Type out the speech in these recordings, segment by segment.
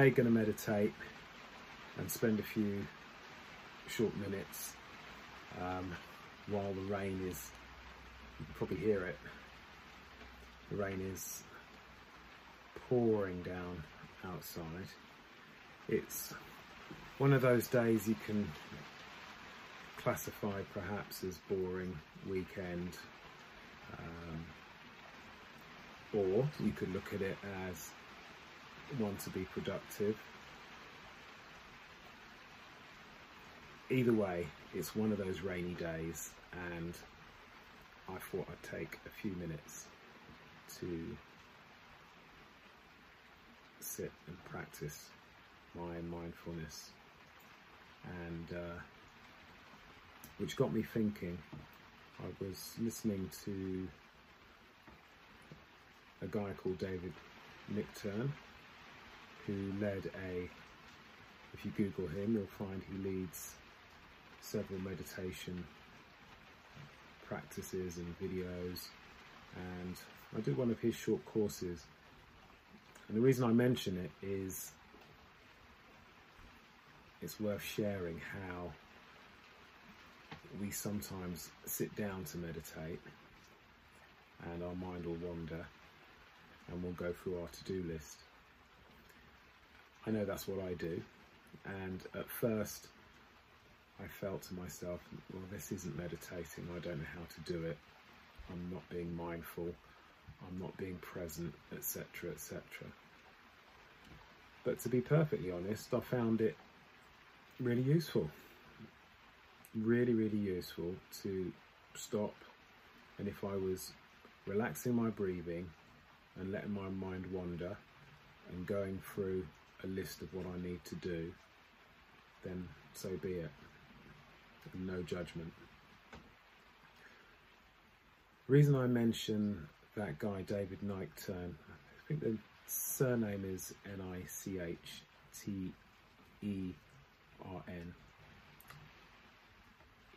today going to meditate and spend a few short minutes um, while the rain is, you can probably hear it, the rain is pouring down outside. It's one of those days you can classify perhaps as boring weekend um, or you could look at it as one to be productive. Either way, it's one of those rainy days, and I thought I'd take a few minutes to sit and practice my mindfulness, and uh, which got me thinking. I was listening to a guy called David Nichtern, who led a, if you Google him, you'll find he leads several meditation practices and videos. And I did one of his short courses. And the reason I mention it is it's worth sharing how we sometimes sit down to meditate and our mind will wander and we'll go through our to-do list. I know that's what I do. And at first I felt to myself, well this isn't meditating, I don't know how to do it, I'm not being mindful, I'm not being present, etc etc. But to be perfectly honest, I found it really useful. Really, really useful to stop. And if I was relaxing my breathing and letting my mind wander and going through a list of what I need to do, then so be it. No judgment. The reason I mention that guy, David Nichtern, I think the surname is N-I-C-H-T-E-R-N,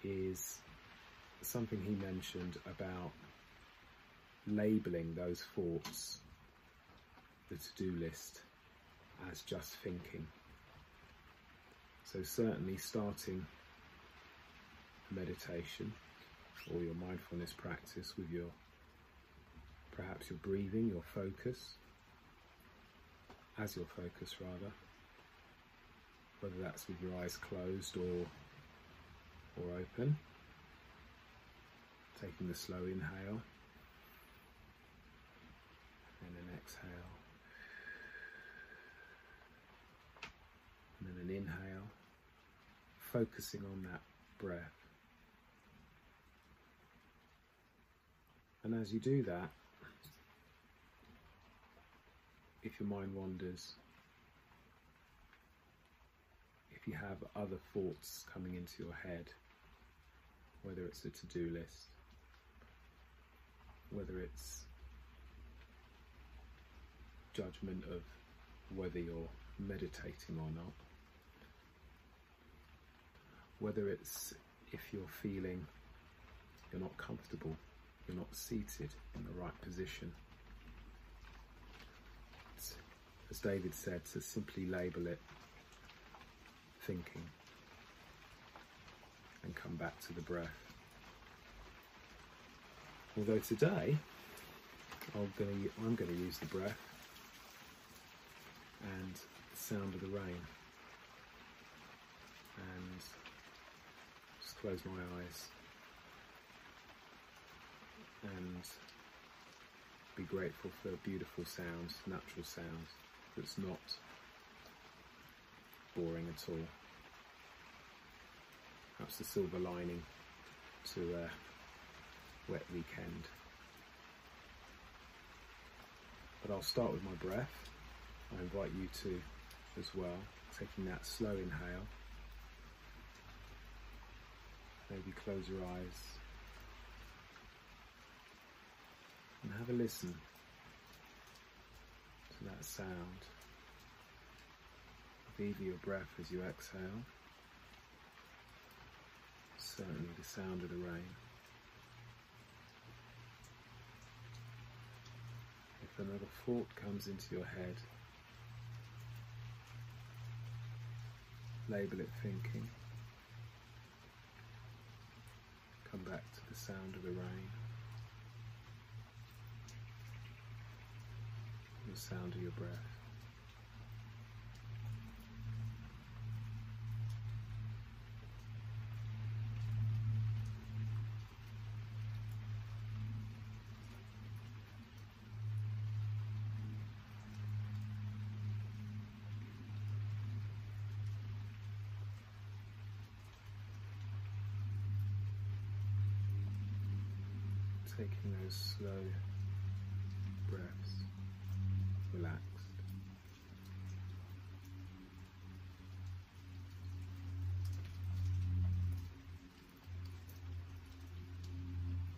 is something he mentioned about labeling those thoughts, the to-do list, as just thinking. So certainly starting meditation or your mindfulness practice with your perhaps your breathing, your focus, as your focus rather, whether that's with your eyes closed or or open, taking the slow inhale and an exhale. And then an inhale, focusing on that breath. And as you do that, if your mind wanders, if you have other thoughts coming into your head, whether it's a to do list, whether it's judgment of whether you're meditating or not, whether it's if you're feeling you're not comfortable, you're not seated in the right position. It's, as David said, to simply label it thinking and come back to the breath. Although today I'm going to, use the breath and the sound of the rain. And just close my eyes and be grateful for beautiful sounds, natural sounds that's not boring at all. Perhaps the silver lining to a wet weekend. But I'll start with my breath. I invite you to as well, taking that slow inhale. Maybe close your eyes and have a listen to that sound of either your breath as you exhale, certainly the sound of the rain. If another thought comes into your head, label it thinking. Come back to the sound of the rain, the sound of your breath. Taking those slow breaths, relaxed.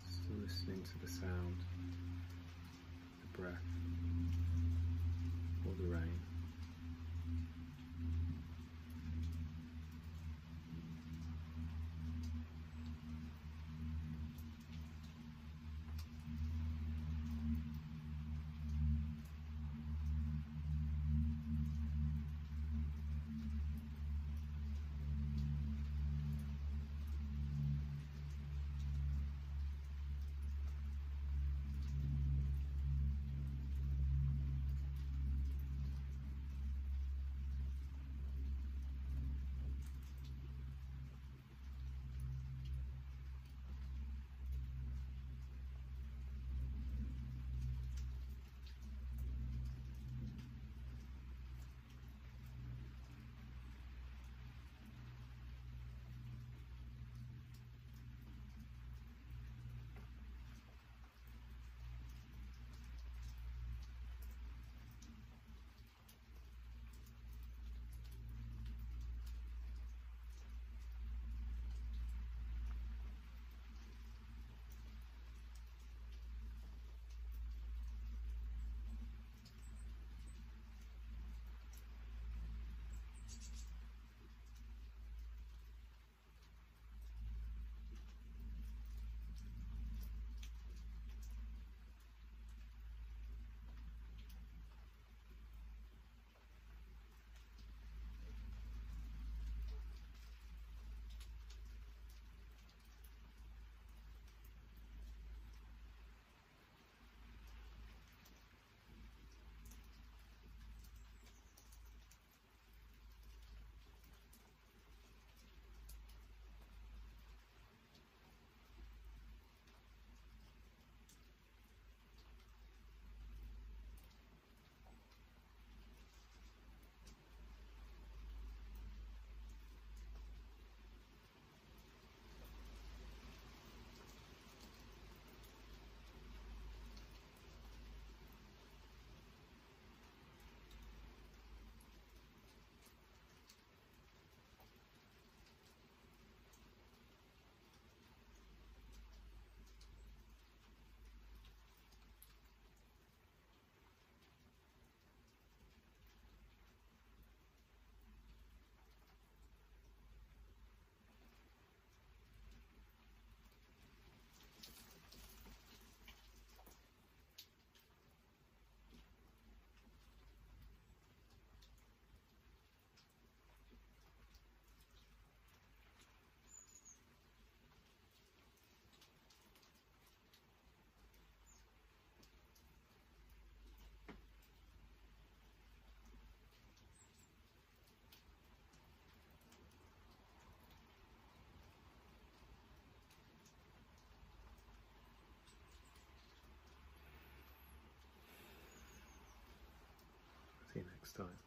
Still listening to the sound, the breath, or the rain. Next time.